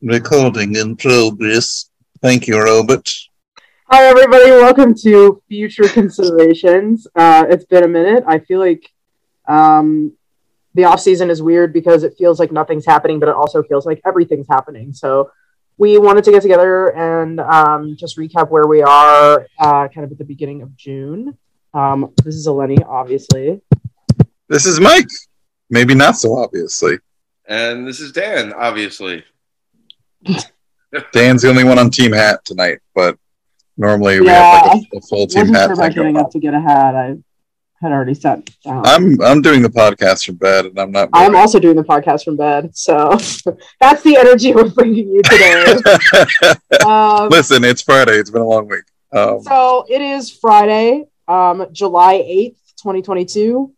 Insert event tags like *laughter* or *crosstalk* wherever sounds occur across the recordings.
Recording in progress. Thank you, Robert. Hi, everybody. Welcome to Future Considerations. Uh, it's been a minute. I feel like um, the off season is weird because it feels like nothing's happening, but it also feels like everything's happening. So we wanted to get together and um, just recap where we are, uh, kind of at the beginning of June. Um, this is Eleni, obviously. This is Mike. Maybe not so obviously. And this is Dan, obviously. Dan's the only one on Team Hat tonight, but normally we Yeah, have like a, a full Team wasn't Hat sure about thing going getting on. up to get a hat. I had already sat down. I'm I'm doing the podcast from bed, and I'm not. I'm also doing the podcast from bed, so *laughs* that's the energy we're bringing you today. *laughs* um, Listen, it's Friday. It's been a long week. Um, so it is Friday, um, July 8th, 2022.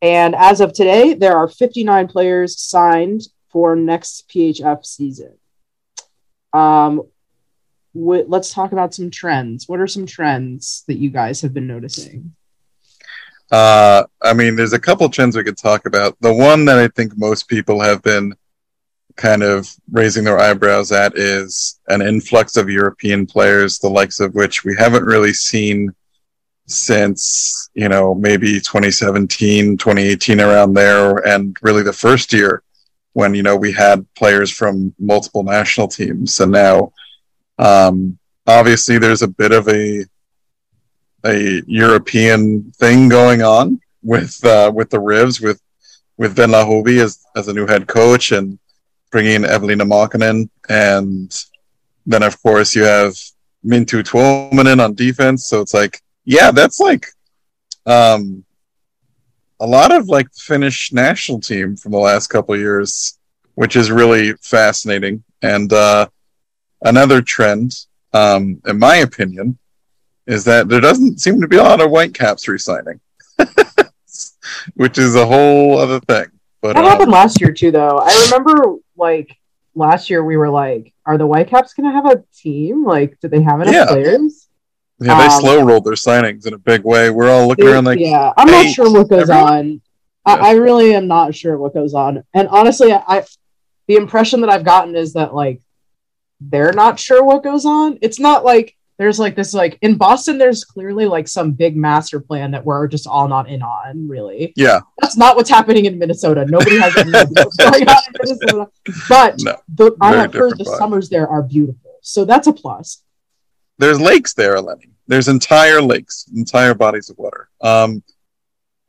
And as of today, there are 59 players signed for next PHF season. Um, wh- let's talk about some trends. What are some trends that you guys have been noticing? Uh, I mean, there's a couple trends we could talk about. The one that I think most people have been kind of raising their eyebrows at is an influx of European players, the likes of which we haven't really seen since, you know, maybe 2017, 2018, around there, and really the first year when, you know, we had players from multiple national teams. And now, um, obviously, there's a bit of a a European thing going on with uh, with the Rivs with with Venla Hovi as as a new head coach and bringing in Evelina Markkanen and then of course you have Minttu Tuominen on defense so it's like yeah that's like um a lot of like Finnish national team from the last couple of years which is really fascinating and uh another trend um in my opinion is that there doesn't seem to be a lot of Whitecaps re-signing, *laughs* which is a whole other thing. But That um, happened last year too, though. I remember like last year we were like, "Are the Whitecaps going to have a team? Like, do they have enough Yeah. players?" Yeah, they um, slow rolled their signings in a big way. We're all looking around like, yeah, I'm not sure what goes everyone- on. I, I really am not sure what goes on. And honestly, I, I the impression that I've gotten is that like they're not sure what goes on. It's not like there's like this like in Boston. There's clearly like some big master plan that we're just all not in on. Really, yeah, that's not what's happening in Minnesota. Nobody has any *laughs* idea what's going on in Minnesota. But no. the, I have heard the vibe. summers there are beautiful, so that's a plus. There's lakes there, Lenny. There's entire lakes, entire bodies of water. Um,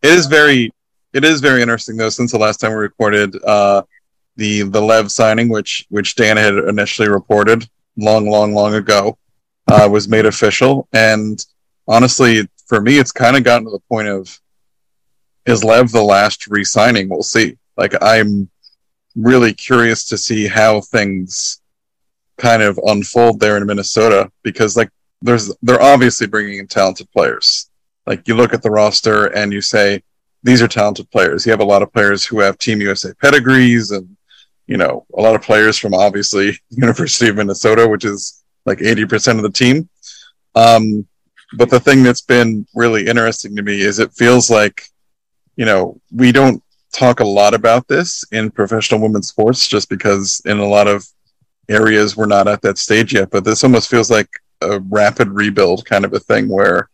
it is very, it is very interesting though. Since the last time we recorded, uh, the the Lev signing, which which Dan had initially reported long, long, long ago, uh, was made official. And honestly, for me, it's kind of gotten to the point of is Lev the last re-signing? We'll see. Like I'm really curious to see how things kind of unfold there in Minnesota because like there's they're obviously bringing in talented players. Like you look at the roster and you say these are talented players. You have a lot of players who have Team USA pedigrees and you know a lot of players from obviously *laughs* University of Minnesota, which is like 80% of the team. Um, but the thing that's been really interesting to me is it feels like you know we don't talk a lot about this in professional women's sports just because in a lot of areas we're not at that stage yet but this almost feels like a rapid rebuild kind of a thing where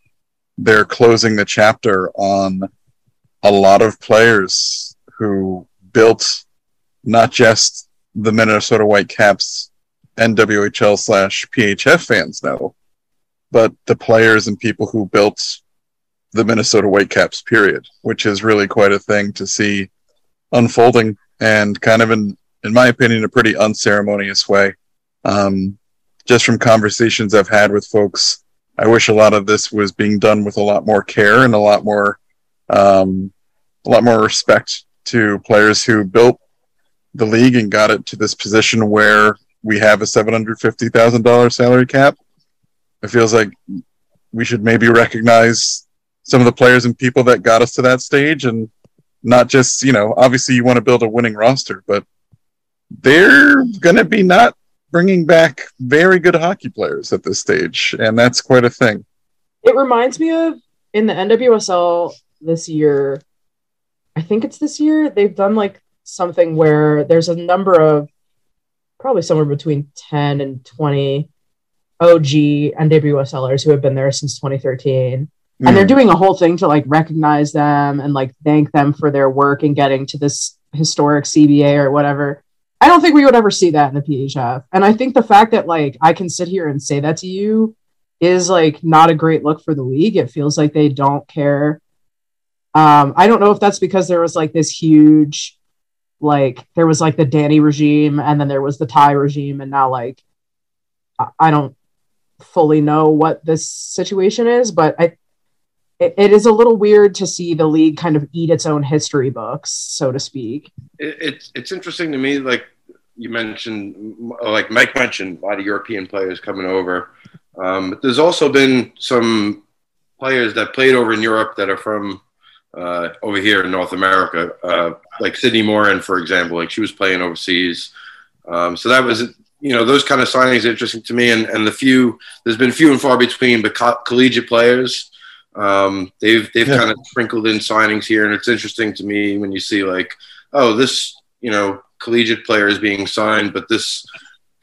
they're closing the chapter on a lot of players who built not just the Minnesota Whitecaps NWHL slash PHF fans know, but the players and people who built the Minnesota Whitecaps period, which is really quite a thing to see unfolding and kind of in in my opinion a pretty unceremonious way. Um, just from conversations I've had with folks, I wish a lot of this was being done with a lot more care and a lot more um, a lot more respect to players who built the league and got it to this position where we have a seven hundred fifty thousand dollars salary cap. It feels like we should maybe recognize some of the players and people that got us to that stage and not just you know obviously you want to build a winning roster but they're going to be not bringing back very good hockey players at this stage and that's quite a thing It reminds me of in the NWSL this year. I think it's this year. They've done like something where there's a number of probably somewhere between 10 and 20 OG NWSLers who have been there since 2013. Mm. And they're hmm. doing a whole thing to like recognize them and like thank them for their work in getting to this historic CBA or whatever. I don't think we would ever see that in the PHF. And I think the fact that like I can sit here and say that to you is like not a great look for the league. It feels like they don't care. Um, I don't know if that's because there was like this huge, like there was like the Dani regime and then there was the Ty regime, and now like I don't fully know what this situation is, but I it, it is a little weird to see the league kind of eat its own history books, so to speak. It, it's it's interesting to me, like you mentioned, like Mike mentioned, a lot of European players coming over. Um, but there's also been some players that played over in Europe that are from uh, over here in North America, uh, like Sydney Morin, for example. Like she was playing overseas, um, so that was you know those kind of signings are interesting to me. And and the few there's been few and far between, but co- collegiate players um, they've they've yeah. kind of sprinkled in signings here, and it's interesting to me when you see like, oh, this you know collegiate player is being signed, but this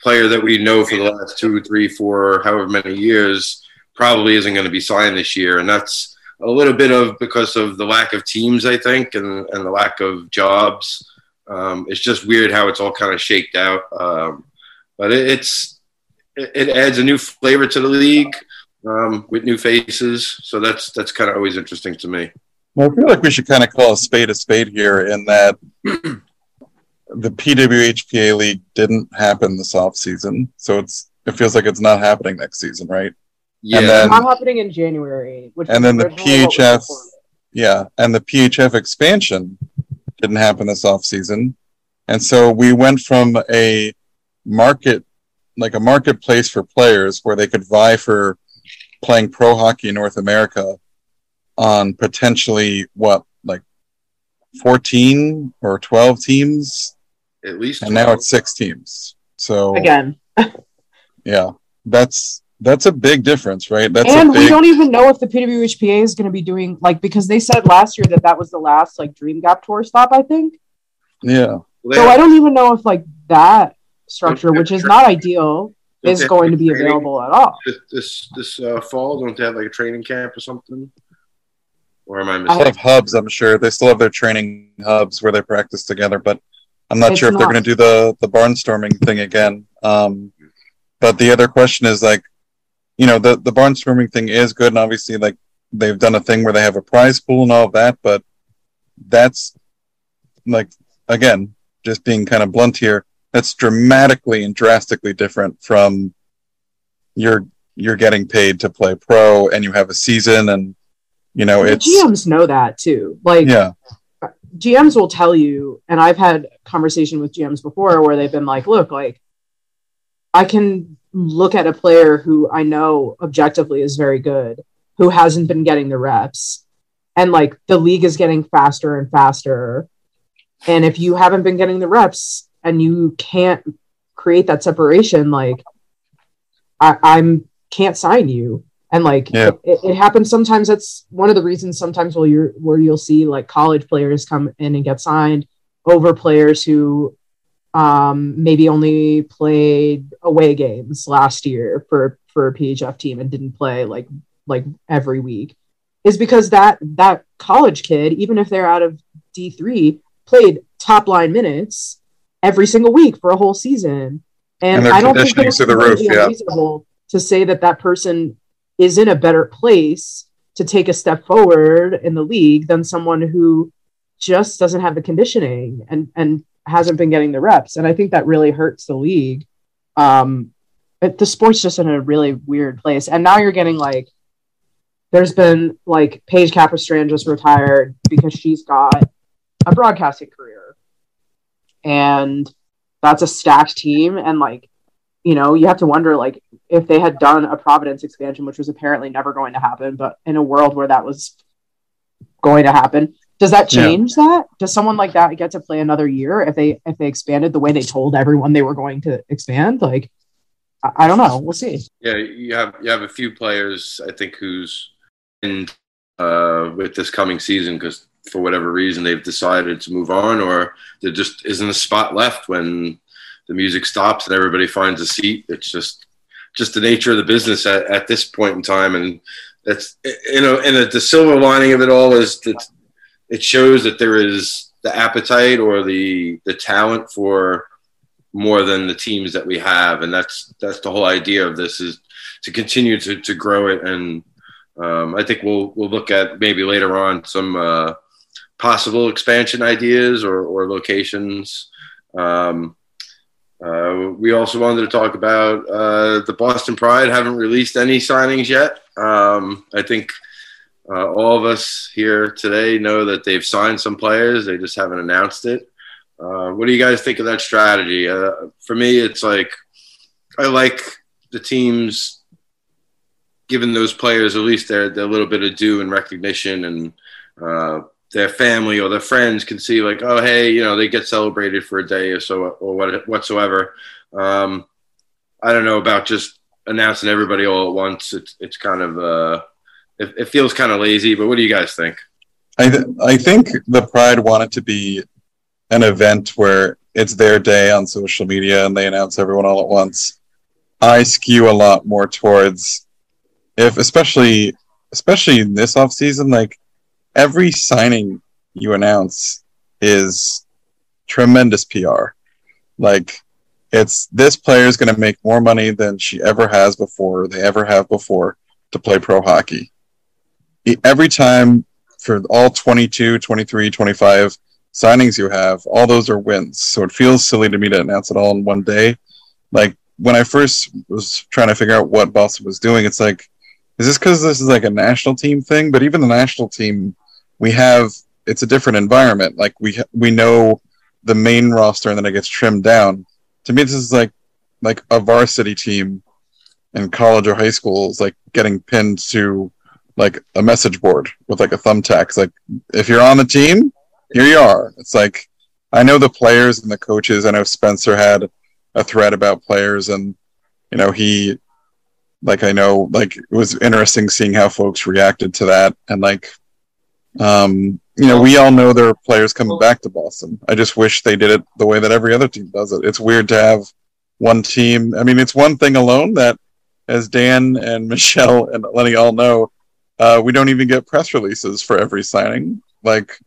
player that we know for the last two, three, four, however many years probably isn't going to be signed this year, and that's a little bit of because of the lack of teams, I think, and and the lack of jobs. Um, it's just weird how it's all kind of shaked out, um, but it, it's it, it adds a new flavor to the league um, with new faces. So that's that's kind of always interesting to me. Well, I feel like we should kind of call a spade a spade here in that *clears throat* the PWHPA league didn't happen this off season, so it's it feels like it's not happening next season, right? Yeah, and then, not happening in January. and then the PHF, yeah, and the PHF expansion didn't happen this off season, and so we went from a market like a marketplace for players where they could vie for playing pro hockey in North America on potentially what like 14 or 12 teams? At least 12. and now it's six teams. So again. *laughs* yeah that's that's a big difference right? That's and big... we don't even know if the pwhpa is going to be doing like because they said last year that that was the last like dream gap tour stop i think. Yeah. So i don't even know if like that structure which is not ideal is going to be training, available at all. This this, this uh, fall, don't they have like a training camp or something? Or am I missing? They have hubs, I'm sure. They still have their training hubs where they practice together, but I'm not it's sure if not. they're going to do the the barnstorming thing again. Um, but the other question is like, you know, the the barnstorming thing is good, and obviously, like they've done a thing where they have a prize pool and all of that, but that's like again, just being kind of blunt here that's dramatically and drastically different from you're you're getting paid to play pro and you have a season and you know the it's GMs know that too. Like yeah. GMs will tell you, and I've had conversation with GMs before where they've been like, look, like I can look at a player who I know objectively is very good, who hasn't been getting the reps, and like the league is getting faster and faster. And if you haven't been getting the reps, and you can't create that separation like I, i'm can't sign you and like yeah. it, it, happens sometimes that's one of the reasons sometimes where you're where you'll see like college players come in and get signed over players who um, maybe only played away games last year for for a PHF team and didn't play like like every week is because that that college kid even if they're out of D3 played top line minutes every single week for a whole season. And, and I don't think it's roof, yeah. to say that that person is in a better place to take a step forward in the league than someone who just doesn't have the conditioning and and hasn't been getting the reps. And I think that really hurts the league. Um, it, the sport's just in a really weird place. And now you're getting like, there's been like Paige Capistran just retired because she's got a broadcasting career and that's a stacked team. And like you know you have to wonder like if they had done a providence expansion which was apparently never going to happen but in a world where that was going to happen does that change yeah. that? Does someone like that get to play another year if they if they expanded the way they told everyone they were going to expand? Like i, I don't know. We'll see. Yeah you have you have a few players i think who's in uh, with this coming season because for whatever reason they've decided to move on or there just isn't a spot left when the music stops and everybody finds a seat. It's just just the nature of the business at, at this point in time, and that's you know, and the, silver lining of it all is that it shows that there is the appetite or the the talent for more than the teams that we have, and that's that's the whole idea of this is to continue to, to grow it. And um, I think we'll we'll look at maybe later on some uh, possible expansion ideas or, or locations. Um, uh, we also wanted to talk about uh, the Boston Pride. Haven't released any signings yet. Um, I think uh, all of us here today know that they've signed some players. They just haven't announced it. Uh, what do you guys think of that strategy? Uh, for me, it's like I like the teams giving those players at least their, their little bit of due and recognition and uh, their family or their friends can see like, oh, hey, you know, they get celebrated for a day or so or what whatsoever. Um, I don't know about just announcing everybody all at once. It's it's kind of uh, it, it feels kind of lazy. But what do you guys think? I th- I think the Pride wanted to be an event where it's their day on social media and they announce everyone all at once. I skew a lot more towards if especially especially in this off season, like every signing you announce is tremendous PR. Like it's this player is going to make more money than she ever has before, they ever have before to play pro hockey. Every time for all 22, 23, 25 signings you have, all those are wins. So it feels silly to me to announce it all in one day. Like when I first was trying to figure out what Boston was doing, it's like, is this because this is like a national team thing? But even the national team, we have it's a different environment. Like we we know the main roster, and then it gets trimmed down. To me, this is like like a varsity team in college or high school is like getting pinned to like a message board with like a thumbtack. Like if you're on the team, here you are. It's like I know the players and the coaches. I know Spencer had a thread about players, and you know he, like I know, like it was interesting seeing how folks reacted to that, and like, um, you know, we all know there are players coming back to Boston. I just wish they did it the way that every other team does it. It's weird to have one team. I mean, it's one thing alone that, as Dan and *laughs* Michelle and Lenny all know, uh, we don't even get press releases for every signing. Like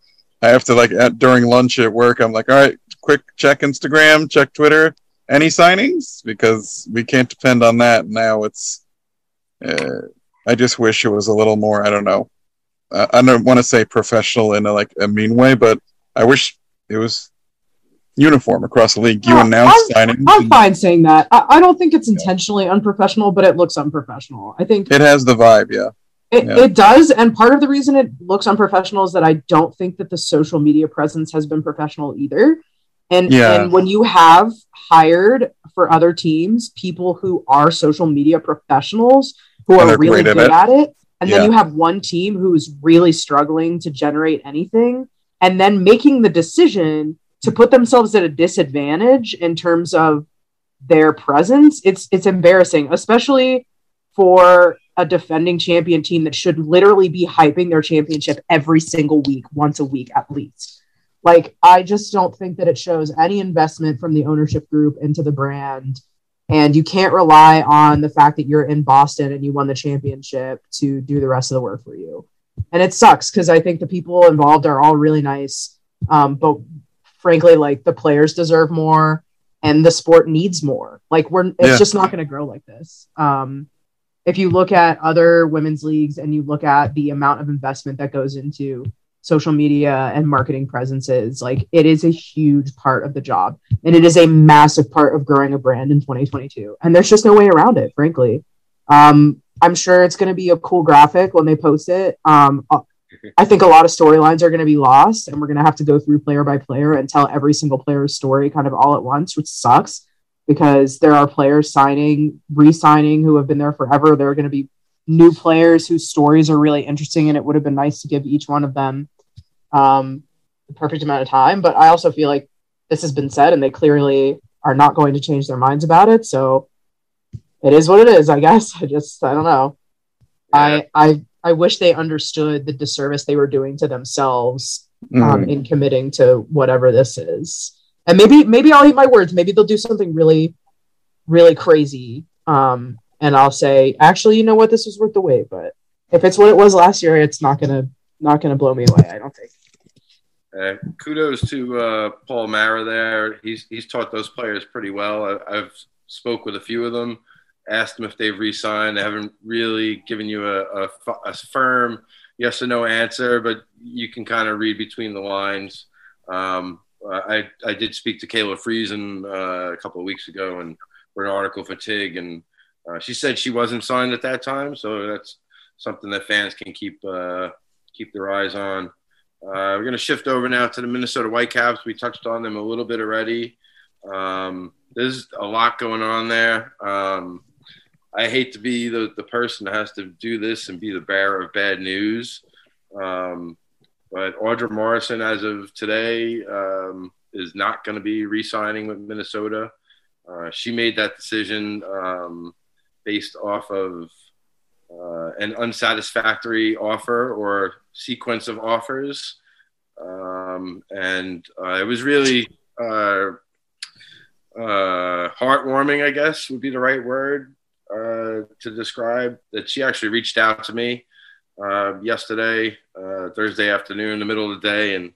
I have to like at, during lunch at work. I'm like, all right, quick check Instagram, check Twitter. Any signings? Because we can't depend on that now. It's. Uh, I just wish it was a little more. I don't know. Uh, I don't want to say professional in a, like a mean way, but I wish it was uniform across the league. You uh, announce I'm, signings. I'm fine saying that. I, I, don't think it's intentionally unprofessional, but it looks unprofessional. I think it has the vibe. Yeah. It, yeah. it does. And part of the reason it looks unprofessional is that I don't think that the social media presence has been professional either. And, yeah. and when you have hired for other teams people who are social media professionals who are really good at it, at it and yeah. then you have one team who's really struggling to generate anything and then making the decision to put themselves at a disadvantage in terms of their presence it's it's embarrassing especially for a defending champion team that should literally be hyping their championship every single week, once a week at least. Like, I just don't think that it shows any investment from the ownership group into the brand. And you can't rely on the fact that you're in Boston and you won the championship to do the rest of the work for you. And it sucks because I think the people involved are all really nice. Um, but frankly, like the players deserve more and the sport needs more. Like, we're, it's yeah. just not going to grow like this. Um, if you look at other women's leagues and you look at the amount of investment that goes into social media and marketing presences, like it is a huge part of the job and it is a massive part of growing a brand in 2022. And there's just no way around it, frankly. Um, I'm sure it's going to be a cool graphic when they post it. Um, I think a lot of storylines are going to be lost, and we're going to have to go through player by player and tell every single player's story kind of all at once, which sucks because there are players signing, re-signing who have been there forever. There are going to be new players whose stories are really interesting, and it would have been nice to give each one of them um, the perfect amount of time. But I also feel like this has been said, and they clearly are not going to change their minds about it. So it is what it is, I guess. *laughs* I just I don't know. Yeah. I I I wish they understood the disservice they were doing to themselves um, mm. in committing to whatever this is and maybe maybe I'll eat my words. Maybe they'll do something really, really crazy. Um, and I'll say, actually, you know what, this was worth the wait. But if it's what it was last year, it's not gonna not gonna blow me away. I don't think. Uh, kudos to uh, Paul Mara there. He's he's taught those players pretty well. I, have spoke with a few of them, asked them if they've re-signed. They haven't really given you a, a, a firm yes or no answer, but you can kind of read between the lines. Um, I I did speak to Kayla Friesen uh, a couple of weeks ago and for an article for Tig, and uh, she said she wasn't signed at that time, so that's something that fans can keep uh, keep their eyes on. Uh, we're going to shift over now to the Minnesota Whitecaps. We touched on them a little bit already. Um, there's a lot going on there. Um, I hate to be the, the person that has to do this and be the bearer of bad news. Um, but Audra Morrison, as of today, um, is not going to be re signing with Minnesota. Uh, she made that decision um, based off of uh, an unsatisfactory offer or sequence of offers. Um, and uh, it was really uh, uh, heartwarming, I guess would be the right word uh, to describe that she actually reached out to me uh, yesterday, Thursday afternoon, in the middle of the day, and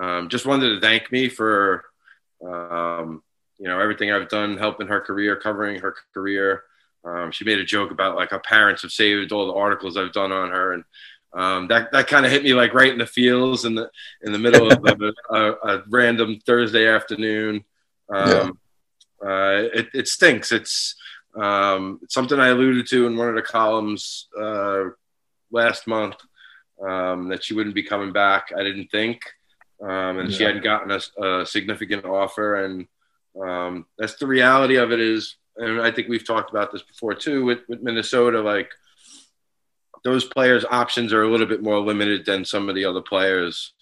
um, just wanted to thank me for um, you know everything I've done helping her career, covering her career. Um, she made a joke about like her parents have saved all the articles I've done on her, and um, that that kind of hit me like right in the feels in the in the middle of a, *laughs* a, a, random Thursday afternoon. Um, yeah. uh, it, it, stinks. It's, um, it's something I alluded to in one of the columns uh, last month um, that she wouldn't be coming back. I didn't think, um, and yeah. she hadn't gotten a, a significant offer, and um, that's the reality of it. Is and I think we've talked about this before too with, with Minnesota. Like those players' options are a little bit more limited than some of the other players.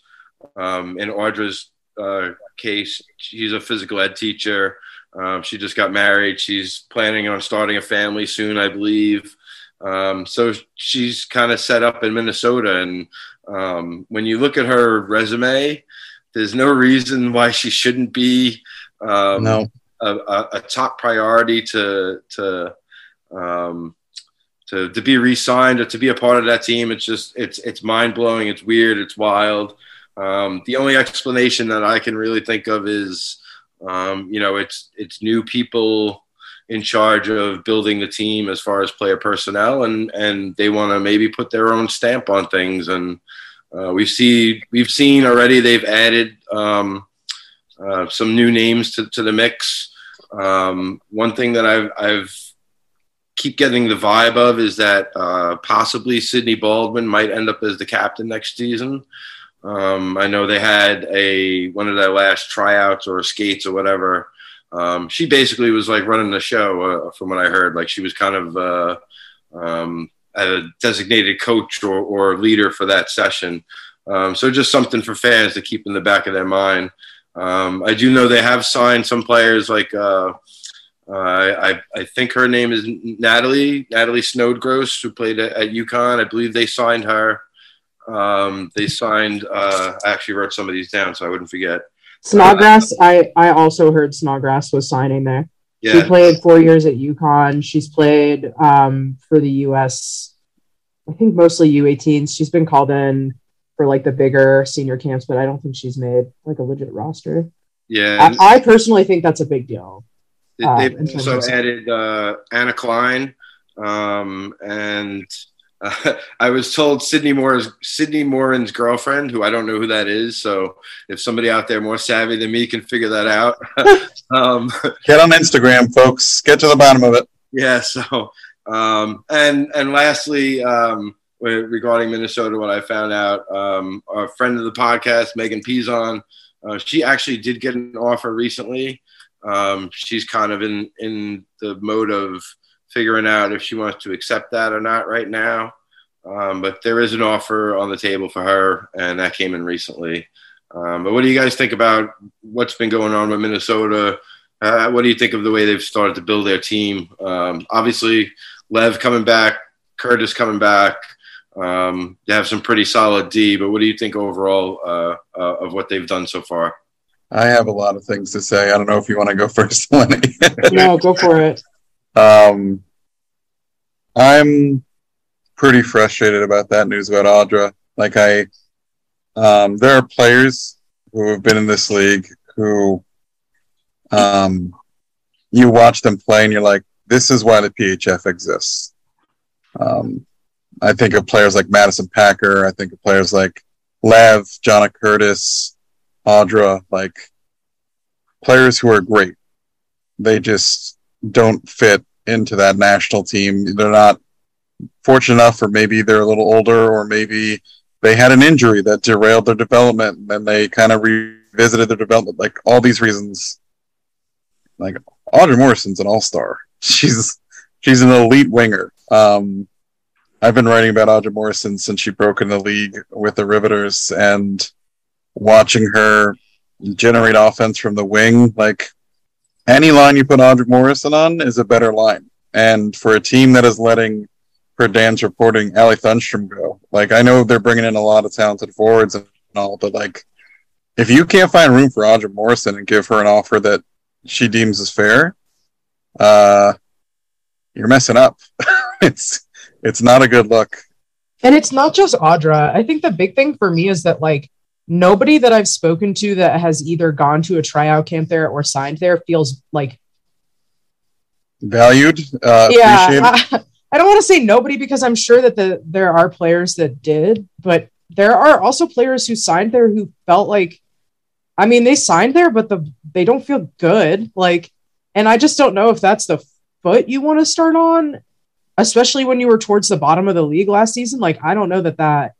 Um, in Audra's uh, case, she's a physical ed teacher. Um, she just got married. She's planning on starting a family soon, I believe. Um, so she's kind of set up in Minnesota. And um, when you look at her resume, there's no reason why she shouldn't be um, no a, a, top priority to to um, to to be re-signed or to be a part of that team. It's just it's it's mind blowing. It's weird. It's wild. Um, the only explanation that I can really think of is, um, you know, it's it's new people in charge of building the team as far as player personnel, and and they want to maybe put their own stamp on things. And uh, we see we've seen already they've added um, uh, some new names to, to the mix. Um, one thing that I've, I've keep getting the vibe of is that uh, possibly Sydney Baldwin might end up as the captain next season. Um, I know they had a one of their last tryouts or skates or whatever. Um, she basically was like running the show, uh, from what I heard. Like she was kind of uh, um, a designated coach or, or leader for that session. Um, so just something for fans to keep in the back of their mind. Um, I do know they have signed some players like uh, uh, I, I think her name is Natalie Natalie Snodgrass, who played at, at UConn. I believe they signed her. Um, they signed. Uh, I actually wrote some of these down so I wouldn't forget. Snodgrass. I I also heard Snodgrass was signing there. Yeah. She played four years at UConn. She's played um, for the U.S. I think mostly U18s. She's been called in for like the bigger senior camps, but I don't think she's made like a legit roster. Yeah, I, I personally think that's a big deal. They, have uh, also added uh, Anna Klein, um, and uh, *laughs* I was told Sydney Moore's Sydney Morin's girlfriend, who I don't know who that is. So if somebody out there more savvy than me can figure that out, *laughs* um, get on Instagram, folks. Get to the bottom of it. Yeah. So um, and and lastly, um, regarding Minnesota, what I found out, um, a friend of the podcast, Megan Pizon, uh, she actually did get an offer recently. Um, she's kind of in in the mode of figuring out if she wants to accept that or not right now. Um, but there is an offer on the table for her, and that came in recently. Um, but what do you guys think about what's been going on with Minnesota? Uh, what do you think of the way they've started to build their team? Um, obviously, Lev coming back, Curtis coming back. Um, they have some pretty solid D, but what do you think overall uh, uh, of what they've done so far? I have a lot of things to say. I don't know if you want to go *laughs* first, Lenny. no, go for it. Um, I'm pretty frustrated about that news about Audra. Like I, um, there are players who have been in this league who, um, you watch them play and you're like, this is why the PHF exists. Um, I think of players like Madison Packer. I think of players like Lev, Jonna Curtis, Audra, like players who are great. They just don't fit into that national team. They're not fortunate enough, or maybe they're a little older, or maybe they had an injury that derailed their development, and they kind of revisited their development. Like all these reasons, like Audra Morrison's an all star. *laughs* She's she's an elite winger. Um, I've been writing about Audra Morrison since she broke in the league with the Riveters, and watching her generate offense from the wing, like any line you put Audra Morrison on is a better line. And for a team that is letting, per Dan's reporting, Allie Thunstrom go, like I know they're bringing in a lot of talented forwards and all, but like if you can't find room for Audra Morrison and give her an offer that she deems as fair, uh, you're messing up. *laughs* it's it's not a good look. And it's not just Audra. I think the big thing for me is that like nobody that I've spoken to that has either gone to a tryout camp there or signed there feels like valued. Uh, yeah, I, *laughs* I, don't want to say nobody because I'm sure that the there are players that did, but there are also players who signed there who felt like, I mean, they signed there, but the they don't feel good. Like, and I just don't know if that's the foot you want to start on, especially when you were towards the bottom of the league last season. Like, I don't know that that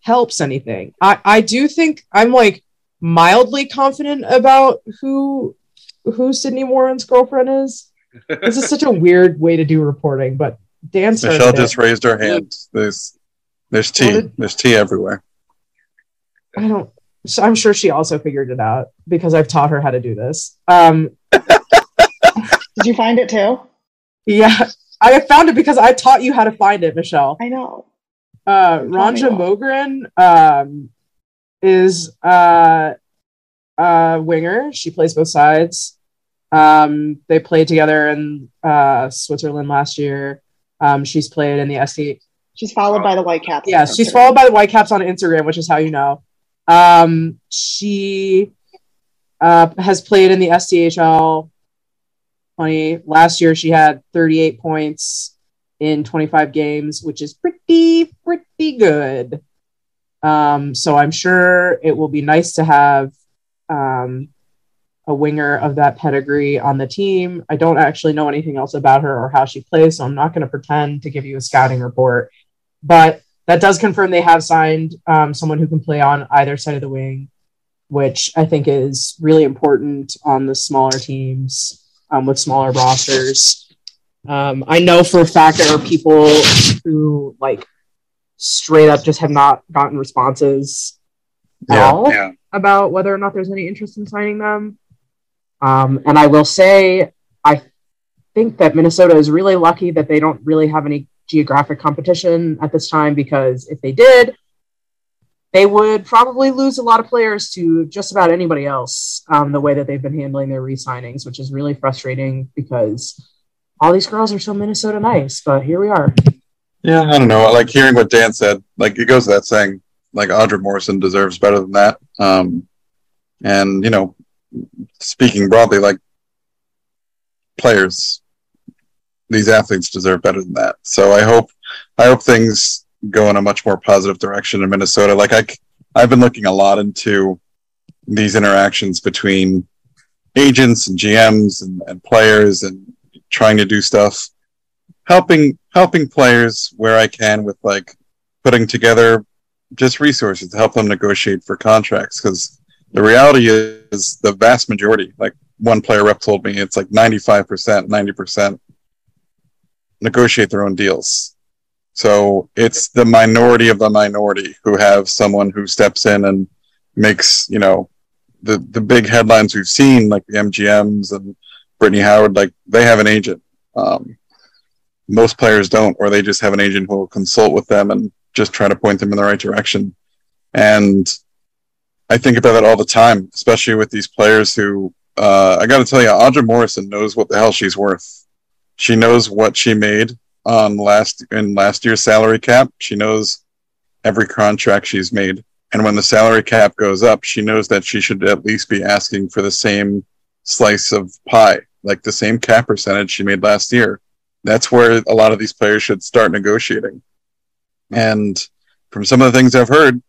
helps anything. I, I do think I'm like mildly confident about who who Sydney Warren's girlfriend is. this is such a *laughs* weird way to do reporting, but Dan Michelle just it. raised her hand. There's there's tea. Did, there's tea everywhere. I don't so I'm sure she also figured it out because I've taught her how to do this. Um *laughs* Did you find it too? Yeah. I found it because I taught you how to find it, Michelle. I know. Uh, Ronja Mogren um, is uh, a winger. She plays both sides. Um, they played together in uh, Switzerland last year. Um, she's played in the SD. She's followed by the Whitecaps. Yes, she's followed by the Whitecaps on Instagram, which is how you know. Um, she uh, has played in the SDHL 20. Last year, she had 38 points in 25 games, which is pretty, pretty good. Um, so I'm sure it will be nice to have um, a winger of that pedigree on the team. I don't actually know anything else about her or how she plays, so I'm not going to pretend to give you a scouting report. But that does confirm they have signed um, someone who can play on either side of the wing, which I think is really important on the smaller teams um, with smaller rosters. Um, I know for a fact there are people who like straight up just have not gotten responses at yeah, all yeah. about whether or not there's any interest in signing them. Um, and I will say, I think that Minnesota is really lucky that they don't really have any geographic competition at this time because if they did, they would probably lose a lot of players to just about anybody else um, the way that they've been handling their re signings, which is really frustrating because all these girls are so Minnesota nice, but here we are. Yeah, I don't know. Like hearing what Dan said, like it goes that saying, like Audra Morrison deserves better than that. Um, and you know, speaking broadly, like players, these athletes deserve better than that. So I hope, I hope things go in a much more positive direction in Minnesota. Like I, I've been looking a lot into these interactions between agents and GMs and, and players and trying to do stuff, helping helping players where I can with like putting together just resources to help them negotiate for contracts. Because the reality is the vast majority, like one player rep told me, it's like ninety five percent, ninety percent negotiate their own deals. So it's the minority of the minority who have someone who steps in and makes, you know, the, the big headlines we've seen, like the MGMs and Brittany Howard, like they have an agent. Um, most players don't, or they just have an agent who will consult with them and just try to point them in the right direction. And I think about that all the time, especially with these players who uh, I got to tell you, Audra Morrison knows what the hell she's worth. She knows what she made on last in last year's salary cap. She knows every contract she's made, and when the salary cap goes up, she knows that she should at least be asking for the same slice of pie, like the same cap percentage she made last year. That's where a lot of these players should start negotiating. And from some of the things I've heard,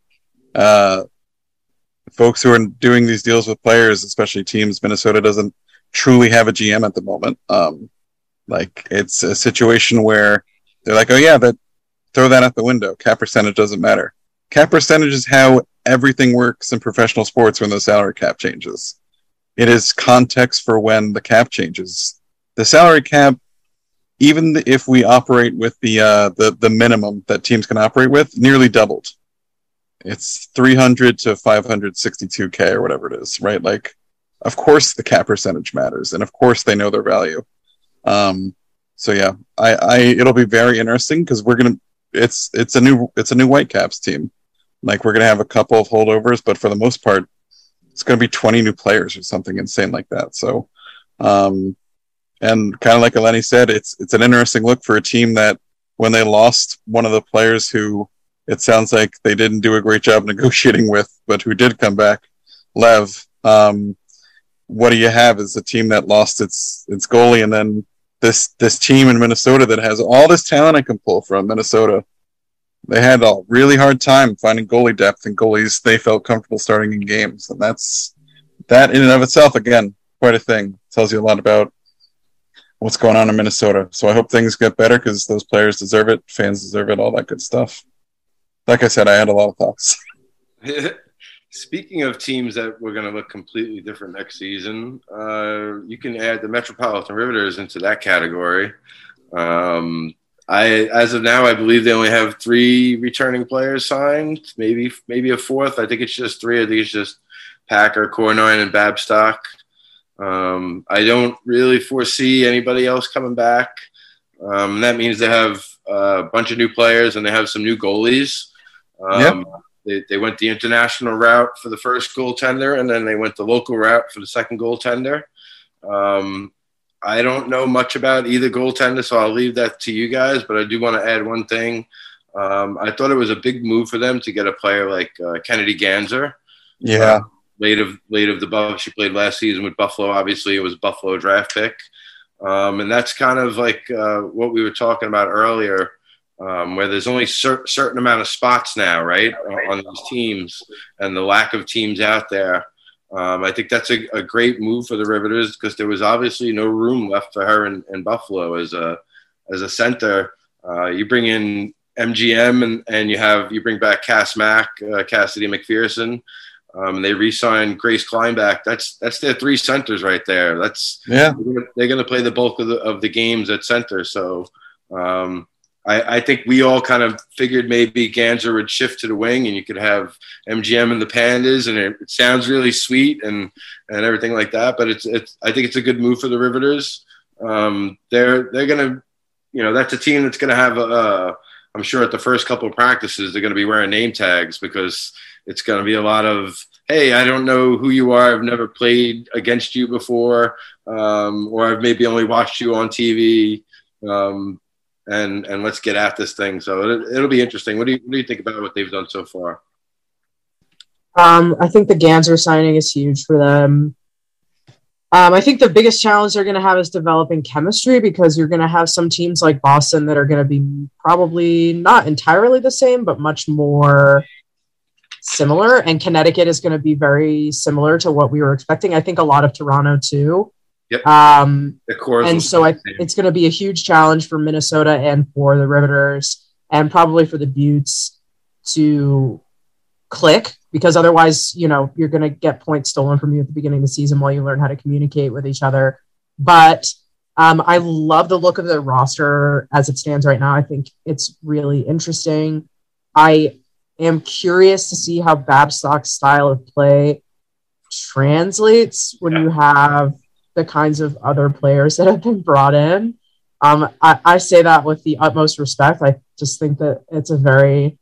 uh, folks who are doing these deals with players, especially teams, Minnesota doesn't truly have a GM at the moment. Um, like it's a situation where they're like, oh yeah, that throw that out the window. Cap percentage doesn't matter. Cap percentage is how everything works in professional sports when the salary cap changes. It is context for when the cap changes. The salary cap, even if we operate with the uh, the the minimum that teams can operate with, nearly doubled it's 300 to 562k or whatever it is right like of course the cap percentage matters and of course they know their value um so yeah i i it'll be very interesting because we're gonna it's it's a new it's a new whitecaps team like we're gonna have a couple of holdovers but for the most part it's gonna be 20 new players or something insane like that so um and kind of like Eleni said it's it's an interesting look for a team that when they lost one of the players who it sounds like they didn't do a great job *laughs* negotiating with, but who did come back, Lev. Um, what do you have is a team that lost its its goalie, and then this this team in Minnesota that has all this talent I can pull from Minnesota. They had a really hard time finding goalie depth and goalies they felt comfortable starting in games, and that's that in and of itself again quite a thing. Tells you a lot about what's going on in Minnesota. So I hope things get better because those players deserve it, fans deserve it, all that good stuff like I said, I had a lot of thoughts. *laughs* Speaking of teams that were going to look completely different next season, uh, you can add the Metropolitan Riveters into that category. Um, I, as of now, I believe they only have three returning players signed, maybe maybe a fourth. I think it's just three. I think it's just Packer, Cournoyer, and Babstock. Um, I don't really foresee anybody else coming back. Um, that means they have a bunch of new players and they have some new goalies. Um, yep. They, they went the international route for the first goaltender, and then they went the local route for the second goaltender. Um, I don't know much about either goaltender, so I'll leave that to you guys. But I do want to add one thing. Um, I thought it was a big move for them to get a player like uh, Kennedy Ganser. Yeah. Uh, late of late of the buff. She played last season with Buffalo. Obviously, it was Buffalo draft pick, um, and that's kind of like uh, what we were talking about earlier um, where there's only a cer- certain amount of spots now, right, on these teams, and the lack of teams out there. Um, I think that's a, a, great move for the Riveters because there was obviously no room left for her in, in Buffalo as a as a center. Uh, you bring in MGM and, and you have you bring back Cass Mack, uh, Cassidy MacPherson. Um, and they re-signed Grace Kleinbach. That's that's their three centers right there. That's yeah. They're going to play the bulk of the of the games at center. So um, I, I, think we all kind of figured maybe Ganser would shift to the wing and you could have MGM and the Pandas, and it, it, sounds really sweet and and everything like that. But it's it's I think it's a good move for the Riveters. Um, they're they're gonna, you know, that's a team that's gonna have a. I'm sure at the first couple of practices they're gonna be wearing name tags because it's gonna be a lot of hey, I don't know who you are. I've never played against you before, um, or I've maybe only watched you on TV. Um, and and let's get at this thing. So it, will be interesting. What do you what do you think about what they've done so far? Um, I think the Ganser signing is huge for them. Um, I think the biggest challenge they're going to have is developing chemistry because you're going to have some teams like Boston that are going to be probably not entirely the same, but much more similar. And Connecticut is going to be very similar to what we were expecting. I think a lot of Toronto too. Yep. Um, and so I, it's going to be a huge challenge for Minnesota and for the Riveters and probably for the Beauts to click because otherwise, you know, you're going to get points stolen from you at the beginning of the season while you learn how to communicate with each other. But um, I love the look of the roster as it stands right now. I think it's really interesting. I am curious to see how Babstock's style of play translates when yeah. you have the kinds of other players that have been brought in. Um, I, I, say that with the utmost respect. I just think that it's a very,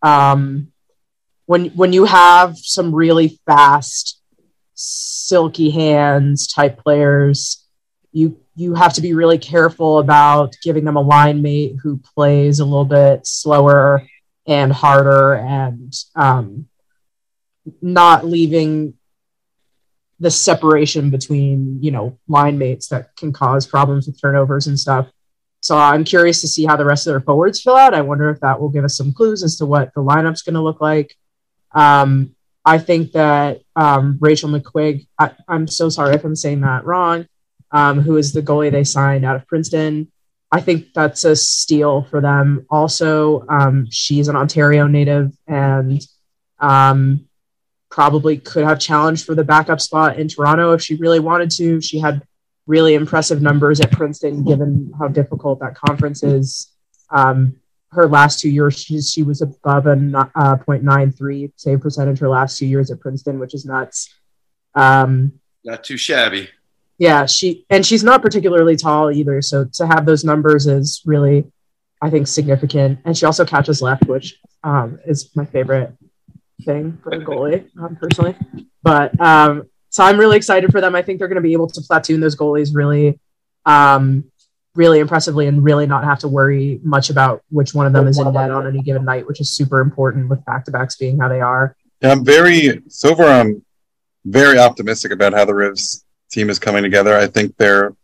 um, when when you have some really fast, silky hands type players, you you have to be really careful about giving them a line mate who plays a little bit slower and harder and um, not leaving the separation between you know line mates that can cause problems with turnovers and stuff. So I'm curious to see how the rest of their forwards fill out. I wonder if that will give us some clues as to what the lineup's going to look like. Um, I think that um, Rachel McQuigg, I, am so sorry if I'm saying that wrong, um, who is the goalie they signed out of Princeton. I think that's a steal for them. Also, um, she's an Ontario native and um, probably could have challenged for the backup spot in Toronto if she really wanted to. She had really impressive numbers at Princeton, given how difficult that conference is. Um, her last two years, she, she was above a uh, 0.93 save percentage her last two years at Princeton, which is nuts. Um, Not too shabby. Yeah, she and she's not particularly tall either. So to have those numbers is really, I think, significant. And she also catches left, which um, is my favorite thing for a goalie, um, personally. But um, so I'm really excited for them. I think they're going to be able to platoon those goalies really, um, really impressively, and really not have to worry much about which one of them is in net on any given night, which is super important with back to backs being how they are. Yeah, I'm very so far. I'm very optimistic about how the Rivs team is coming together. I think they're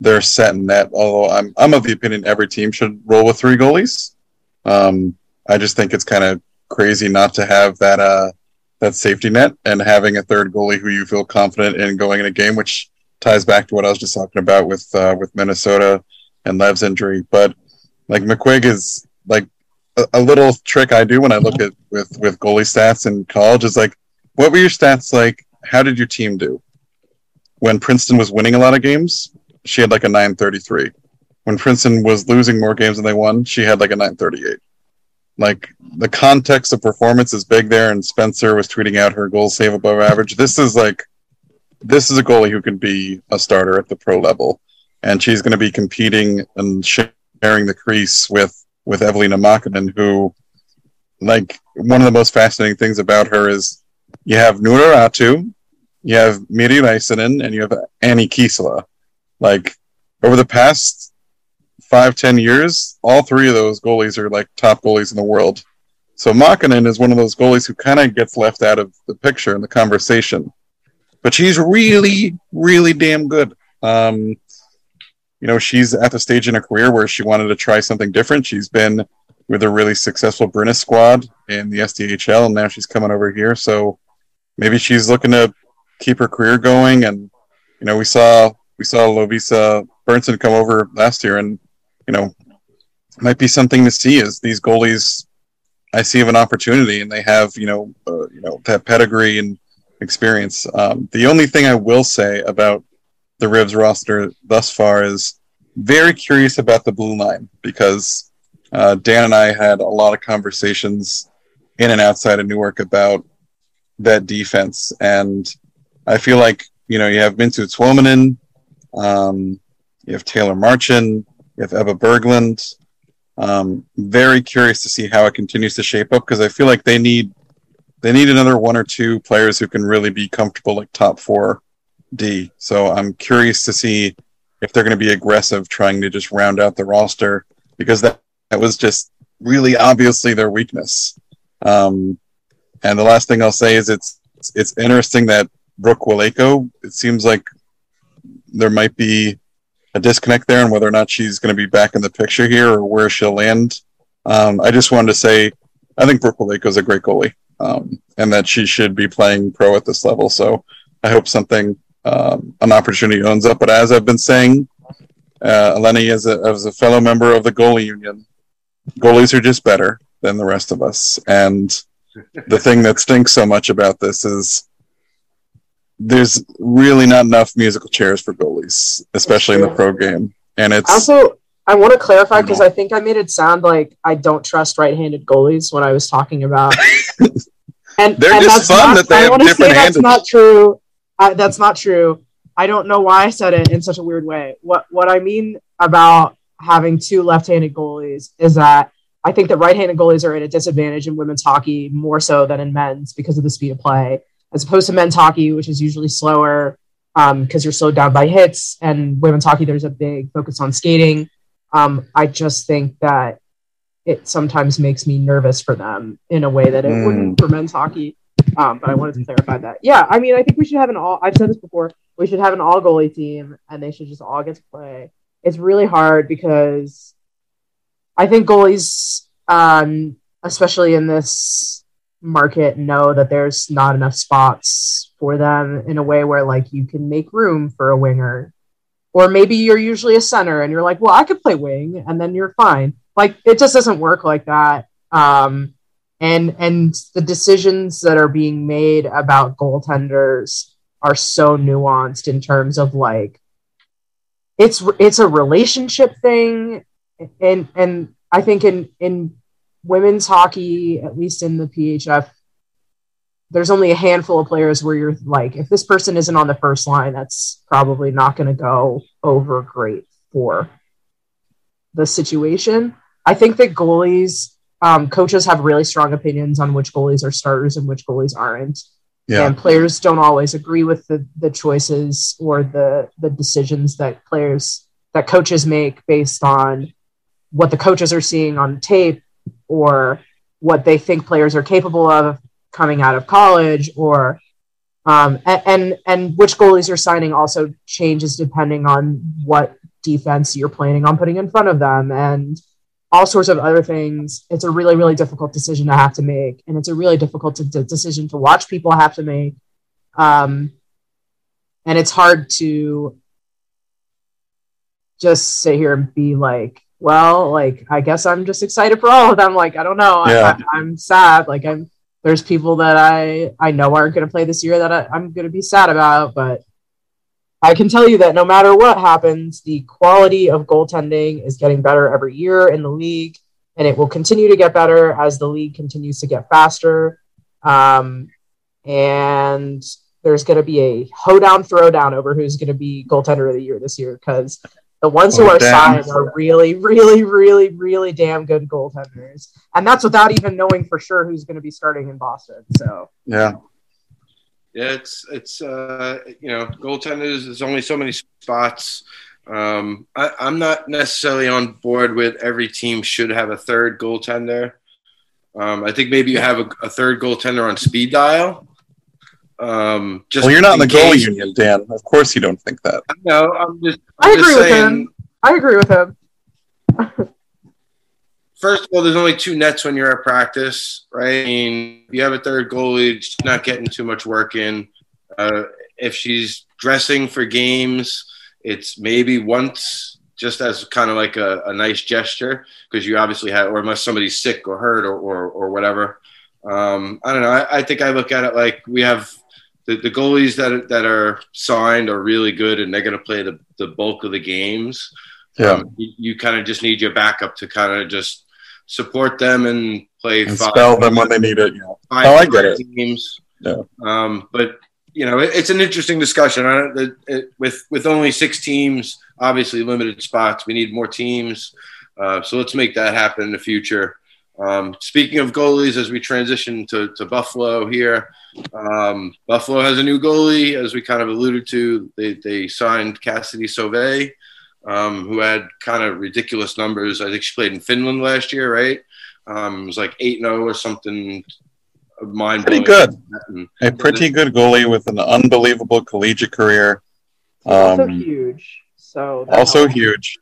they're set in net. Although I'm I'm of the opinion every team should roll with three goalies. Um, I just think it's kind of crazy not to have that uh that safety net and having a third goalie who you feel confident in going in a game, which ties back to what I was just talking about with uh, with Minnesota and Lev's injury. But like McQuigg is like a, a, little trick I do when I look at with with goalie stats in college is like, what were your stats like? How did your team do? When Princeton was winning a lot of games, she had like a 933. When Princeton was losing more games than they won, she had like a 938 like the context of performance is big there and spencer was tweeting out her goal save above average this is like this is a goalie who can be a starter at the pro level and she's going to be competing and sharing the crease with with Eveliina Makinen who like one of the most fascinating things about her is you have Noora Räty, you have Meeri Räisänen, and you have Anni Keisala. Like over the past five, ten years, all three of those goalies are like top goalies in the world. So Makinen is one of those goalies who kind of gets left out of the picture in the conversation. But she's really, really damn good. Um, you know, she's at the stage in her career where she wanted to try something different. She's been with a really successful Brynäs squad in the SDHL, and now she's coming over here. So maybe she's looking to keep her career going. And you know, we saw we saw Lovisa Berndtsson come over last year, and you know, might be something to see as these goalies I see of an opportunity and they have, you know, uh, you know, that pedigree and experience. Um, the only thing I will say about the Rivs roster thus far is very curious about the blue line because uh, Dan and I had a lot of conversations in and outside of Newark about that defense. And I feel like, you know, you have Minttu Tuominen, um, you have Taylor Marchand, you have Eva Berglund. Um, very curious to see how it continues to shape up because I feel like they need they need another one or two players who can really be comfortable like top four D. So I'm curious to see if they're going to be aggressive trying to just round out the roster because that, that was just really obviously their weakness. Um, and the last thing I'll say is it's it's interesting that Brooke Wolejko, it seems like there might be a disconnect there and whether or not she's going to be back in the picture here or where she'll land. Um, I just wanted to say I think Brooke Lake is a great goalie um, and that she should be playing pro at this level. So I hope something, um, an opportunity owns up. But as I've been saying, uh, Eleni, a, as a fellow member of the goalie union, goalies are just better than the rest of us. And the thing that stinks so much about this is there's really not enough musical chairs for goalies, especially in the pro game. And it's also I want to clarify because I think I made it sound like I don't trust right-handed goalies when I was talking about. *laughs* and they're and just fun not, that they I have different That's not true. I, that's not true. I don't know why I said it in such a weird way. What what I mean about having two left-handed goalies is that I think that right-handed goalies are at a disadvantage in women's hockey more so than in men's because of the speed of play, as opposed to men's hockey, which is usually slower because um, you're slowed down by hits. And women's hockey, there's a big focus on skating. Um, I just think that it sometimes makes me nervous for them in a way that it mm. wouldn't for men's hockey. Um, but I wanted to clarify that. Yeah, I mean, I think we should have an all. I've said this before. We should have an all goalie team, and they should just all get to play. It's really hard because I think goalies, um, especially in this market, know that there's not enough spots for them in a way where like you can make room for a winger, or maybe you're usually a center and you're like, well, I could play wing, and then you're fine. Like it just doesn't work like that. Um, and and the decisions that are being made about goaltenders are so nuanced in terms of like it's it's a relationship thing and and I think in in women's hockey at least in the PHF there's only a handful of players where you're like if this person isn't on the first line that's probably not going to go over great for the situation I think that goalies um, coaches have really strong opinions on which goalies are starters and which goalies aren't. Yeah. And players don't always agree with the, the choices or the, the decisions that players that coaches make based on what the coaches are seeing on tape or what they think players are capable of coming out of college or um, and, and which goalies you're signing also changes depending on what defense you're planning on putting in front of them and all sorts of other things. It's a really, really difficult decision to have to make. And it's a really difficult to, to, decision to watch people have to make. Um, and it's hard to just sit here and be like, well, like, I guess I'm just excited for all of them. Like, I don't know. Yeah. I, am sad. Like, I'm, there's people that I, I know aren't going to play this year that I, I'm going to be sad about, but I can tell you that no matter what happens, the quality of goaltending is getting better every year in the league, and it will continue to get better as the league continues to get faster. Um, and there's going to be a hoedown throwdown over who's going to be goaltender of the year this year because the ones who oh, are damn. signed are really, really, really, really damn good goaltenders, and that's without even knowing for sure who's going to be starting in Boston. So yeah, yeah, it's it's uh, you know goaltenders. There's only so many spots. Um, I, I'm not necessarily on board with every team should have a third goaltender. Um, I think maybe you have a, a, third goaltender on speed dial. Um, just well, you're not in the goalie union, Dan. Of course, you don't think that. No, I'm just. I'm i agree just with him. I agree with him. first of all, there's only two nets when you're at practice, right? I mean, you have a third goalie, she's not getting too much work in. Uh, if she's dressing for games, it's maybe once just as kind of like a, a nice gesture because you obviously have, or unless somebody's sick or hurt or, or, or whatever. Um, I don't know. I, I, think I look at it like we have the, the goalies that, that are signed are really good and they're going to play the, the bulk of the games. Yeah. Um, you, you kind of just need your backup to kind of just support them and play and five, spell them when they need it. Yeah. Five oh, I get it. Teams. Yeah. Um, but you know, it, it's an interesting discussion. I, it, it, with with only six teams, obviously limited spots. We need more teams. Uh, so let's make that happen in the future. Um, speaking of goalies, as we transition to, to Buffalo here, um, Buffalo has a new goalie, as we kind of alluded to. They, they signed Kassidy Sauvé um, who had kind of ridiculous numbers. I think she played in Finland last year, right? Um, it was like 8 0 or something mind Pretty good. A pretty good goalie with an unbelievable collegiate career. Um, also huge. So also helps. huge.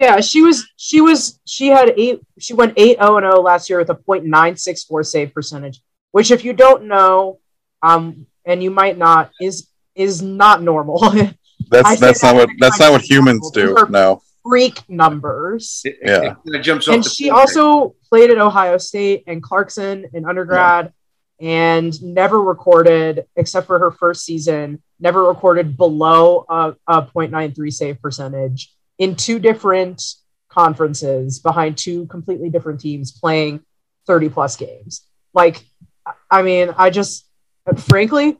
Yeah, she was she was she had eight she went 8 0 0 last year with a .964 save percentage, which if you don't know, um, and you might not, is is not normal. *laughs* That's that's not what that's not what humans do. No freak numbers. Yeah, it, jumps and she also played at Ohio State and Clarkson in undergrad, yeah. and never recorded except for her first season. Never recorded below a, a .93 save percentage in two different conferences behind two completely different teams playing 30 plus games. Like, I mean, I just frankly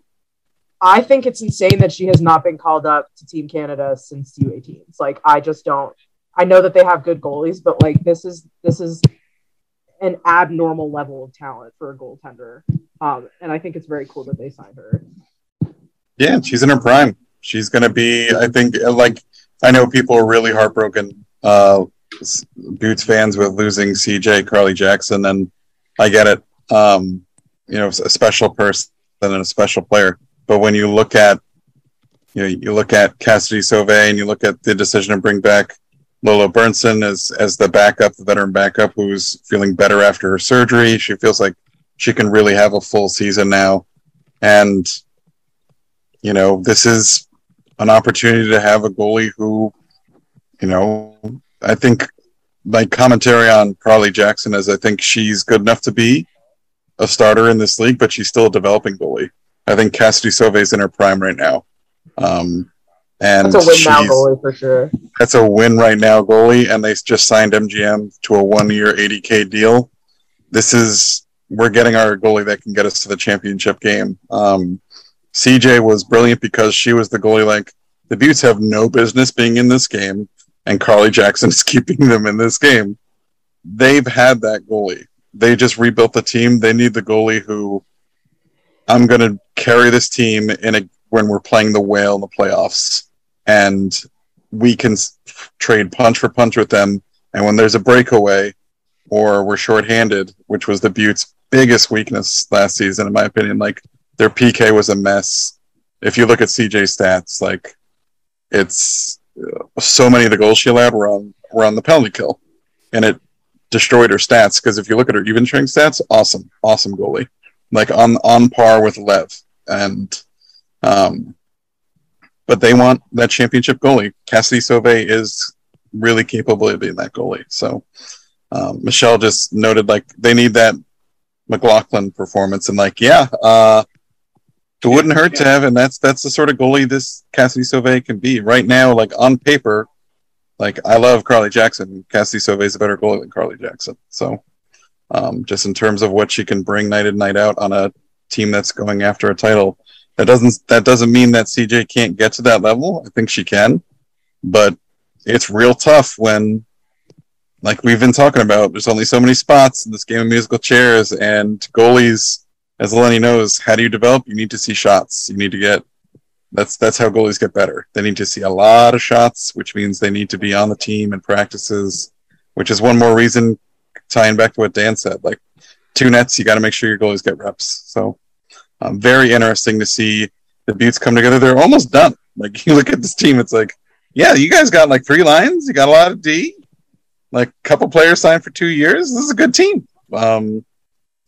I think it's insane that she has not been called up to Team Canada since U18s. Like, I just don't. I know that they have good goalies, but like this is this is an abnormal level of talent for a goaltender. Um, and I think it's very cool that they signed her. Yeah, she's in her prime. She's going to be, I think, like, I know people are really heartbroken, uh, Beauts fans, with losing CJ Carly Jackson, and I get it. Um, you know, a special person and a special player. But when you look at, you know, you look at Kassidy Sauvé and you look at the decision to bring back Lola Berndtsson as as the backup, the veteran backup, who's feeling better after her surgery. She feels like she can really have a full season now, and you know this is an opportunity to have a goalie who, you know, I think my commentary on Carly Jackson is I think she's good enough to be a starter in this league, but she's still a developing goalie. I think Kassidy Sauvé is in her prime right now. Um, and that's a win now goalie for sure. That's a win right now goalie, and they just signed MGM to a one year 80K deal. This is, we're getting our goalie that can get us to the championship game. Um, CJ was brilliant because she was the goalie. Like, the Beauts have no business being in this game, and Carly Jackson *laughs* is keeping them in this game. They've had that goalie. They just rebuilt the team. They need the goalie who I'm going to carry this team in a when we're playing the whale in the playoffs and we can trade punch for punch with them. And when there's a breakaway or we're shorthanded, which was the Beauts' biggest weakness last season, in my opinion, like their PK was a mess. If you look at CJ stats, like it's uh, so many of the goals she allowed were on were on the penalty kill, and it destroyed her stats. Because if you look at her even strength stats, awesome, awesome goalie, like on on par with Lev, and um, but they want that championship goalie. Kassidy Sauvé is really capable of being that goalie. So um, Michelle just noted like they need that McLaughlin performance, and like yeah, uh, it wouldn't hurt to have, and that's that's the sort of goalie this Kassidy Sauvé can be right now. Like on paper, like I love Carly Jackson. Kassidy Sauvé is a better goalie than Carly Jackson. So um, just in terms of what she can bring night in night out on a team that's going after a title that doesn't that doesn't mean that CJ can't get to that level. I think she can, but it's real tough when, like we've been talking about, there's only so many spots in this game of musical chairs, and goalies, as Lenny knows, how do you develop? You need to see shots. You need to get. That's that's how goalies get better. They need to see a lot of shots, which means they need to be on the team and practices, which is one more reason tying back to what Dan said. Like two nets, you got to make sure your goalies get reps. So um, very interesting to see the Beauts come together. They're almost done. Like *laughs* you look at this team, it's like, yeah, you guys got like three lines. You got a lot of D. Like a couple players signed for two years. This is a good team. Um,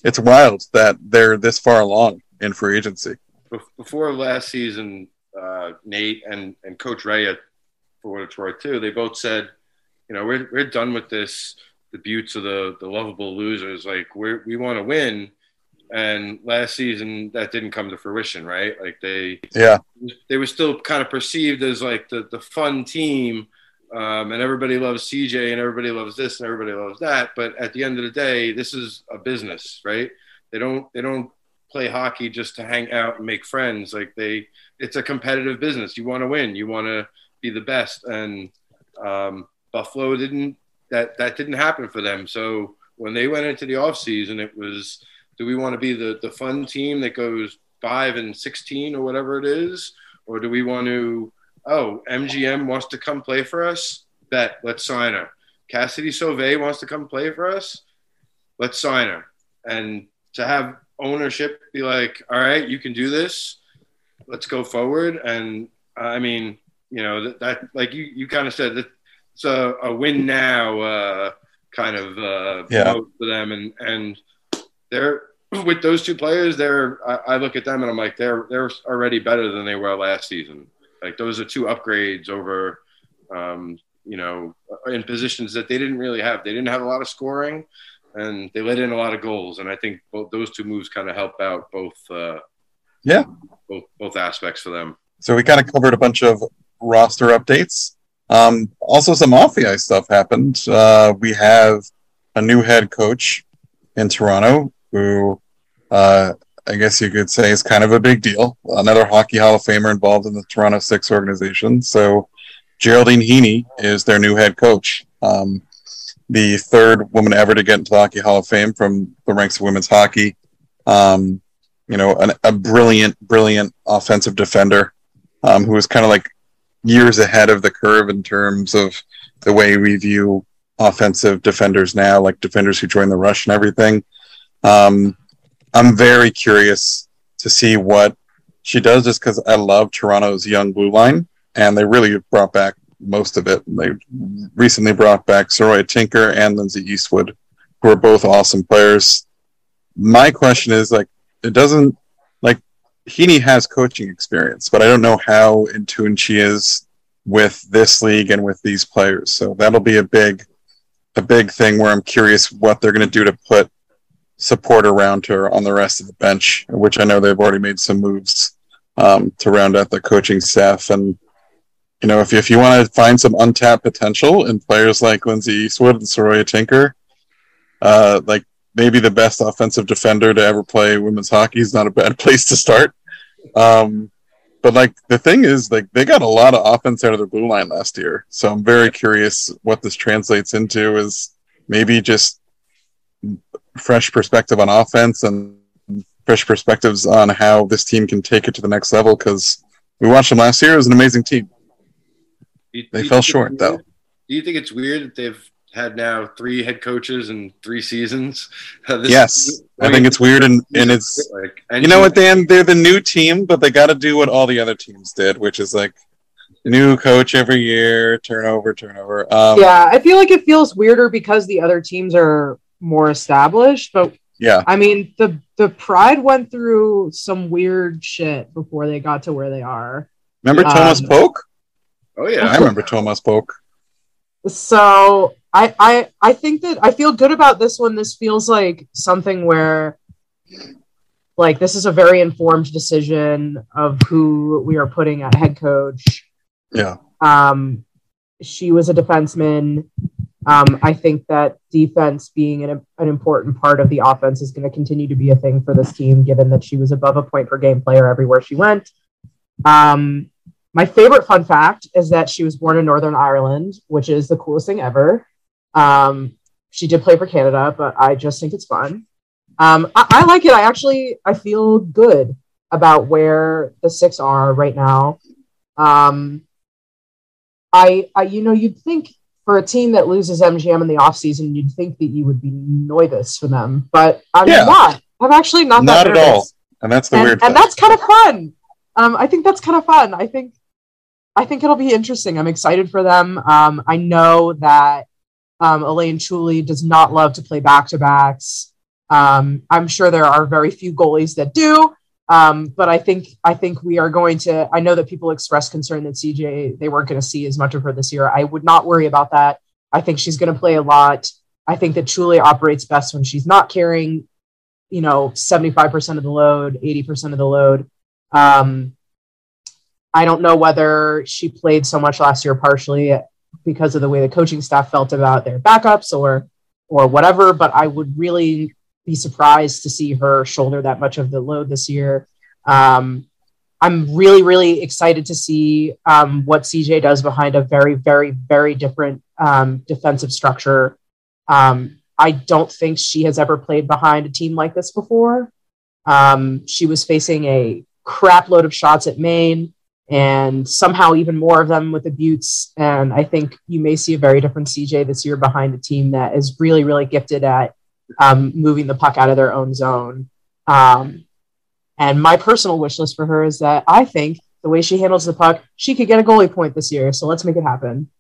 it's wild that they're this far along in free agency. Before last season, uh, Nate and, and Coach Ray for what it's worth too, they both said, you know, we're, we're done with this. The Beauts of the, the lovable losers. Like we we want to win and last season that didn't come to fruition right like they yeah they were still kind of perceived as like the, the fun team um, and everybody loves cj and everybody loves this and everybody loves that. But at the end of the day this is a business right? They don't they don't play hockey just to hang out and make friends. Like they it's a competitive business. You want to win. You want to be the best. And um, buffalo didn't that that didn't happen for them. So when they went into the off season it was do we want to be the, the fun team that goes five and 16 or whatever it is? Or do we want to, oh, MGM wants to come play for us? Bet, let's sign her. Kassidy Sauvé wants to come play for us? Let's sign her. And to have ownership be like, all right, you can do this. Let's go forward. And I mean, you know, that, that like you, you kind of said that it's a, a win now uh, kind of uh, yeah. for them. And, and they're, *clears throat* with those two players, they're I, I, look at them and I'm like they're they're already better than they were last season. Like those are two upgrades over, um, you know, in positions that they didn't really have. They didn't have a lot of scoring, and they let in a lot of goals. And I think both those two moves kind of help out both. Uh, yeah, both both aspects for them. So we kind of covered a bunch of roster updates. Um, also, some off the ice stuff happened. Uh, we have a new head coach in Toronto who uh, I guess you could say is kind of a big deal. Another Hockey Hall of Famer involved in the Toronto Six organization. So Geraldine Heaney is their new head coach. Um, the third woman ever to get into the Hockey Hall of Fame from the ranks of women's hockey. Um, you know, an, a brilliant, brilliant offensive defender um, who was kind of like years ahead of the curve in terms of the way we view offensive defenders now, like defenders who join the rush and everything. Um, I'm very curious to see what she does just because I love Toronto's young blue line, and they really brought back most of it. They recently brought back Saroya Tinker and Lindsay Eastwood, who are both awesome players. My question is like, it doesn't like Heaney has coaching experience, but I don't know how in tune she is with this league and with these players. So that'll be a big, a big thing where I'm curious what they're going to do to put support around her on the rest of the bench, which I know they've already made some moves um, to round out the coaching staff. And you know, if if you want to find some untapped potential in players like Lindsay Eastwood and Saroya Tinker, uh, like maybe the best offensive defender to ever play women's hockey is not a bad *laughs* place to start. Um, but like the thing is, like they got a lot of offense out of their blue line last year, so I'm very curious what this translates into. Is maybe just fresh perspective on offense and fresh perspectives on how this team can take it to the next level. Because we watched them last year; it was an amazing team. You- They fell short, though. Do you think it's weird that they've had now three head coaches in three seasons? *laughs* This- yes, I think it's weird, and and it's like you know what, Dan? They're the new team, but they got to do what all the other teams did, which is like new coach every year, turnover, turnover. Um, yeah, I feel like it feels weirder because the other teams are more established. But yeah, I mean, the the Pride went through some weird shit before they got to where they are. Remember Um, Thomas Pöck? Oh yeah, I remember Thomas Pöck. So I I I think that I feel good about this one. This feels like something where like this is a very informed decision of who we are putting at head coach. Yeah, Um, she was a defenseman. Um, I think that defense being an, an important part of the offense is going to continue to be a thing for this team, given that she was above a point per game player everywhere she went. Um, my favorite fun fact is that she was born in Northern Ireland, which is the coolest thing ever. Um, she did play for Canada, but I just think it's fun. Um, I, I like it. I actually I feel good about where the six are right now. Um, I, I you know you'd think for a team that loses MGM in the offseason, you'd think that you would be nervous for them, but I'm Yeah. not. I'm actually not, Not at all. and that's the and, weird and thing. that's kind of fun. Um, I think that's kind of fun. I think, I think it'll be interesting. I'm excited for them. Um, I know that um, Elaine Chuli does not love to play back to backs. Um, I'm sure there are very few goalies that do. Um, but I think I think we are going to. I know that people expressed concern that CJ they weren't going to see as much of her this year. I would not worry about that. I think she's going to play a lot. I think that Chuli operates best when she's not carrying, you know, 75% of the load, 80% of the load. Um, I don't know whether she played so much last year partially because of the way the coaching staff felt about their backups or or whatever, but I would really be surprised to see her shoulder that much of the load this year. Um, I'm really, really excited to see um, what CJ does behind a very, very, very different um, defensive structure. Um, I don't think she has ever played behind a team like this before. Um, she was facing a crap load of shots at Maine and somehow even more of them with the Beauts. And I think you may see a very different CJ this year behind a team that is really, really gifted at um, moving the puck out of their own zone. Um, and my personal wish list for her is that I think the way she handles the puck, she could get a goalie point this year. So let's make it happen.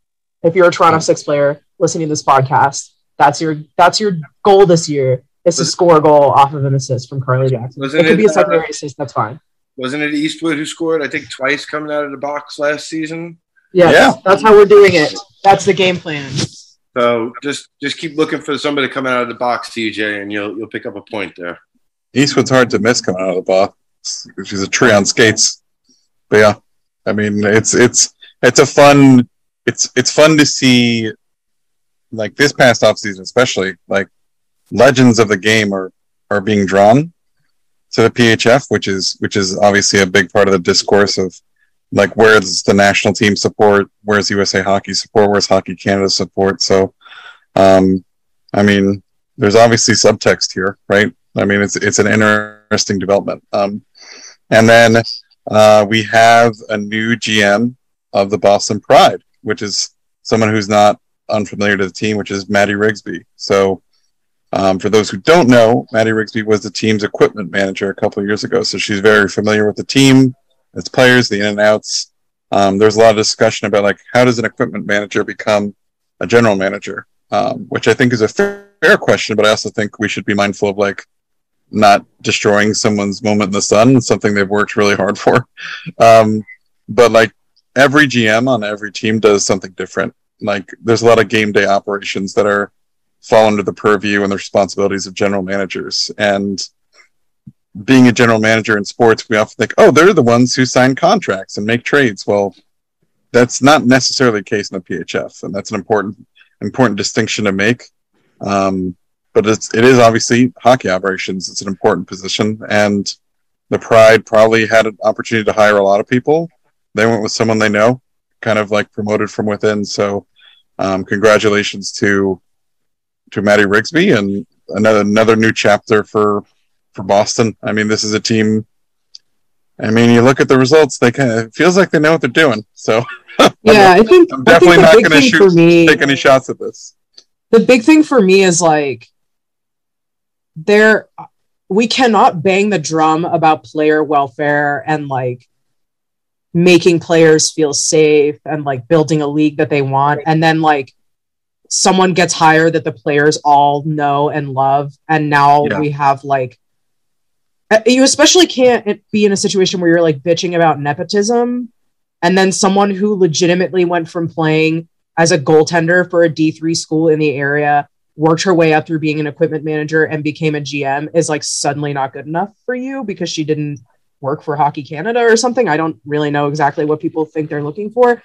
If you're a Toronto Six player listening to this podcast, that's your that's your goal this year is to score a goal off of an assist from Carly Jackson. Wasn't it could it, be a uh, secondary assist. That's fine. wasn't it Eastwood who scored? I think twice coming out of the box last season. Yes, Yeah. that's how we're doing it. That's the game plan. So just just keep looking for somebody coming out of the box, TJ, and you'll you'll pick up a point there. Eastwood's hard to miss coming out of the box. She's a tree on skates. But yeah, I mean, it's it's it's a fun it's it's fun to see like this past offseason especially like legends of the game are are being drawn to the PHF which is which is obviously a big part of the discourse of like where's the national team support where's USA hockey support where's hockey Canada support so Um, I mean, there's obviously subtext here, right? I mean, it's it's an interesting development. Um, and then uh, we have a new GM of the Boston Pride, which is someone who's not unfamiliar to the team, which is Maddie Rigsby. So, um, for those who don't know, Maddie Rigsby was the team's equipment manager a couple of years ago. So she's very familiar with the team, its players, the in and outs. Um, there's a lot of discussion about like how does an equipment manager become a general manager, um, which I think is a fair, question, but I also think we should be mindful of like not destroying someone's moment in the sun, something they've worked really hard for. Um, but like every GM on every team does something different. Like there's a lot of game day operations that are fall under the purview and the responsibilities of general managers. And being a general manager in sports, we often think, oh, they're the ones who sign contracts and make trades. Well, that's not necessarily the case in the PHF, and that's an important important distinction to make. Um, but it's it is obviously hockey operations. It's an important position, and the Pride probably had an opportunity to hire a lot of people. They went with someone they know, kind of like promoted from within. So, um, congratulations to to Maddie Rigsby and another another new chapter for for Boston. I mean, this is a team. I mean, you look at the results; they kind of it feels like they know what they're doing. So, *laughs* Yeah, I think I'm I think definitely not going to shoot me take any shots at this. the big thing for me is like there we cannot bang the drum about player welfare and like making players feel safe and like building a league that they want and then like someone gets hired that the players all know and love and now Yeah. we have like you especially can't be in a situation where you're like bitching about nepotism and then someone who legitimately went from playing as a goaltender for a D3 school in the area, worked her way up through being an equipment manager and became a GM is like suddenly not good enough for you because she didn't work for Hockey Canada or something. I don't really know exactly what people think they're looking for.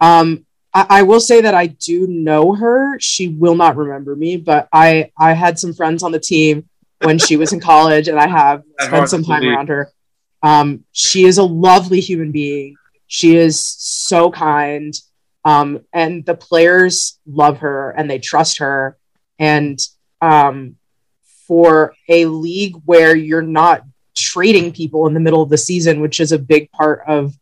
Um, I, I will say that I do know her. She will not remember me, but I I had some friends on the team when she was in college, and I have That's spent some time believe. around her. Um, she is a lovely human being. She is so kind. Um, and the players love her and they trust her. And um, for a league where you're not trading people in the middle of the season, which is a big part of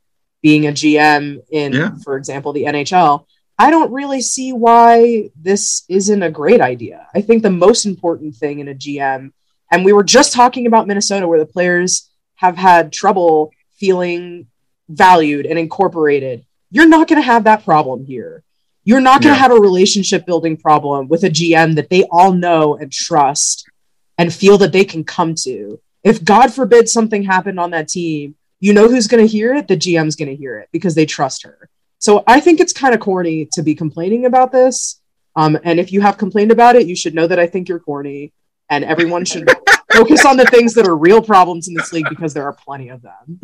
being a GM in, Yeah. for example, the NHL, I don't really see why this isn't a great idea. I think the most important thing in a GM, and we were just talking about Minnesota, where the players have had trouble feeling valued and incorporated. You're not going to have that problem here. You're not going to Yeah. have a relationship building problem with a GM that they all know and trust and feel that they can come to. If God forbid something happened on that team, you know who's going to hear it? The GM's going to hear it because they trust her. So I think it's kind of corny to be complaining about this. Um, and if you have complained about it, you should know that I think you're corny, and everyone should *laughs* focus on the things that are real problems in this league because there are plenty of them.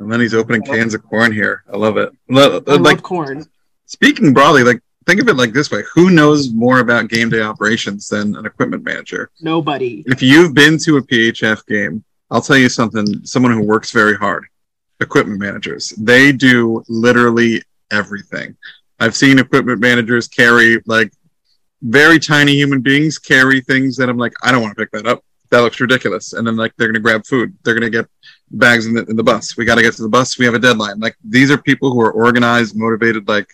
And then he's opening cans of corn here. I love it. Lo- uh, I Like love corn. speaking broadly, like think of it like this way: Who knows more about game day operations than an equipment manager? Nobody. If you've been to a PHF game, I'll tell you something. Someone who works very hard, equipment managers, they do literally everything. I've seen equipment managers carry like very tiny human beings carry things that I'm like, I don't want to pick that up. That looks ridiculous. And then like they're gonna grab food. They're gonna get bags in the, in the bus. We got to get to the bus. We have a deadline. Like these are people who are organized, motivated. Like,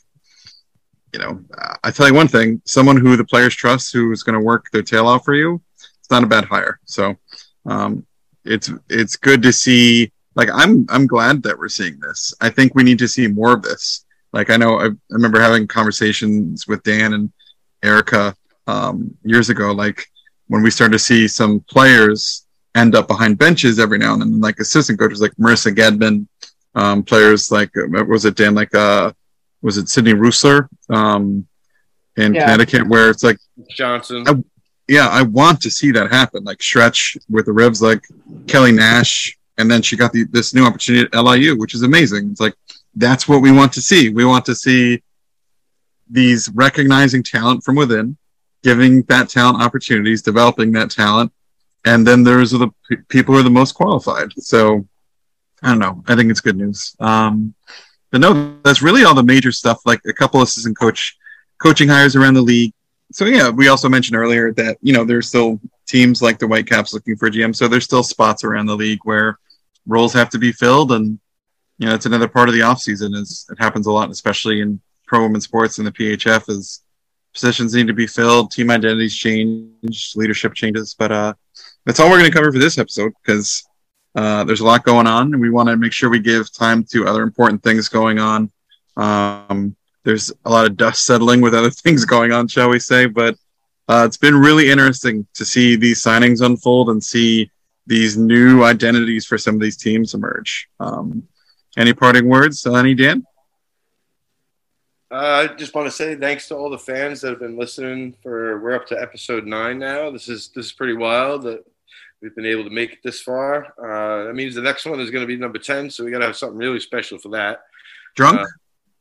you know, I tell you one thing: someone who the players trust, who is going to work their tail off for you, it's not a bad hire. So, um, it's it's good to see. Like, I'm I'm glad that we're seeing this. I think we need to see more of this. Like, I know I, I remember having conversations with Dan and Erica um, years ago. Like when we started to see some players end up behind benches every now and then, like assistant coaches like Marissa Gedman, um, players like uh, was it Dan like uh was it Sydney Rusler um, in Yeah. Connecticut where it's like Johnson. I- yeah I want to see that happen like stretch with the Rivs like Kelly Nash and then she got the, this new opportunity at LIU which is amazing it's like that's what we want to see we want to see these recognizing talent from within giving that talent opportunities developing that talent and then there's the p- people who are the most qualified. So I don't know. I think it's good news. Um, but no, that's really all the major stuff. Like a couple assistant coach coaching hires around the league, so yeah, we also mentioned earlier that you know there's still teams like the Whitecaps looking for GM, so there's still spots around the league where roles have to be filled, and you know it's another part of the off season. Is it happens a lot, especially in pro women's sports and the PHF, is positions need to be filled, team identities change, leadership changes. But uh, that's all we're going to cover for this episode because uh, there's a lot going on, and we want to make sure we give time to other important things going on. Um, there's a lot of dust settling with other *laughs* things going on, shall we say? But uh, it's been really interesting to see these signings unfold and see these new identities for some of these teams emerge. Um, any parting words, any Dan? Uh, I just want to say thanks to all the fans that have been listening. For we're up to episode nine now. This is this is pretty wild that we've been able to make it this far. Uh, that means the next one is going to be number ten, so we got to have something really special for that. Drunk? Uh,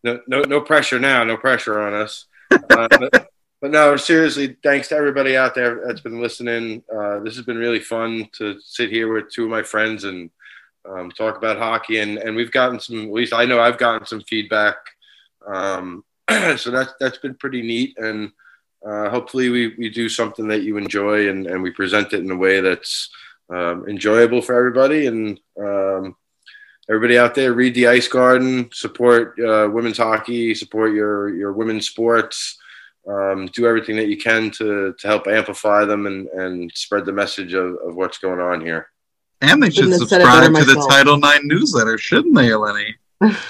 no, no, no pressure now. No pressure on us. Uh, *laughs* but, but, no, seriously, thanks to everybody out there that's been listening. Uh, this has been really fun to sit here with two of my friends and um, talk about hockey. And, and we've gotten some, at least I know I've gotten some feedback. Um, *clears throat* so that's, that's been pretty neat. And uh, hopefully we, we do something that you enjoy and, and we present it in a way that's um, enjoyable for everybody. And, um, everybody out there, read the Ice Garden, support uh, women's hockey, support your your women's sports. Um, do everything that you can to to help amplify them and and spread the message of, of what's going on here. And they should subscribe to the Title IX newsletter, shouldn't they, Eleni?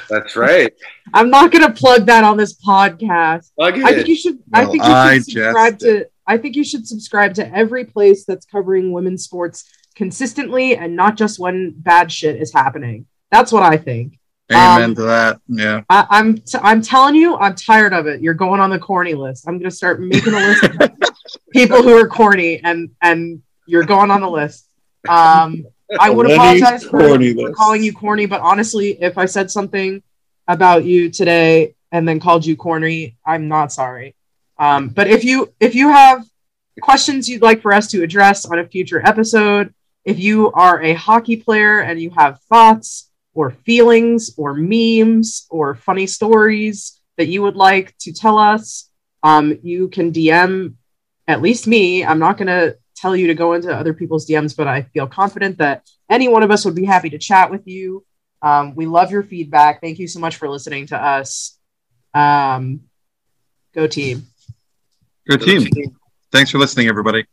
That's right. *laughs* I'm not going to plug that on this podcast. Plug it. I think you should. Well, I think you I should subscribe to. I think you should subscribe to every place that's covering women's sports consistently and not just when bad shit is happening. That's what I think. Amen um, to that. Yeah. I, I'm t- I'm telling you, I'm tired of it. You're going on the corny list. I'm gonna start making a list of *laughs* people who are corny, and and you're going on the list. Um, I would apologize for, for calling you corny, but honestly, if I said something about you today and then called you corny, I'm not sorry. Um, but if you if you have questions you'd like for us to address on a future episode, if you are a hockey player and you have thoughts or feelings or memes or funny stories that you would like to tell us, um, you can DM at least me. I'm not going to tell you to go into other people's DMs, but I feel confident that any one of us would be happy to chat with you. Um, we love your feedback. Thank you so much for listening to us. Um, go team. Go team. Thanks for listening, everybody.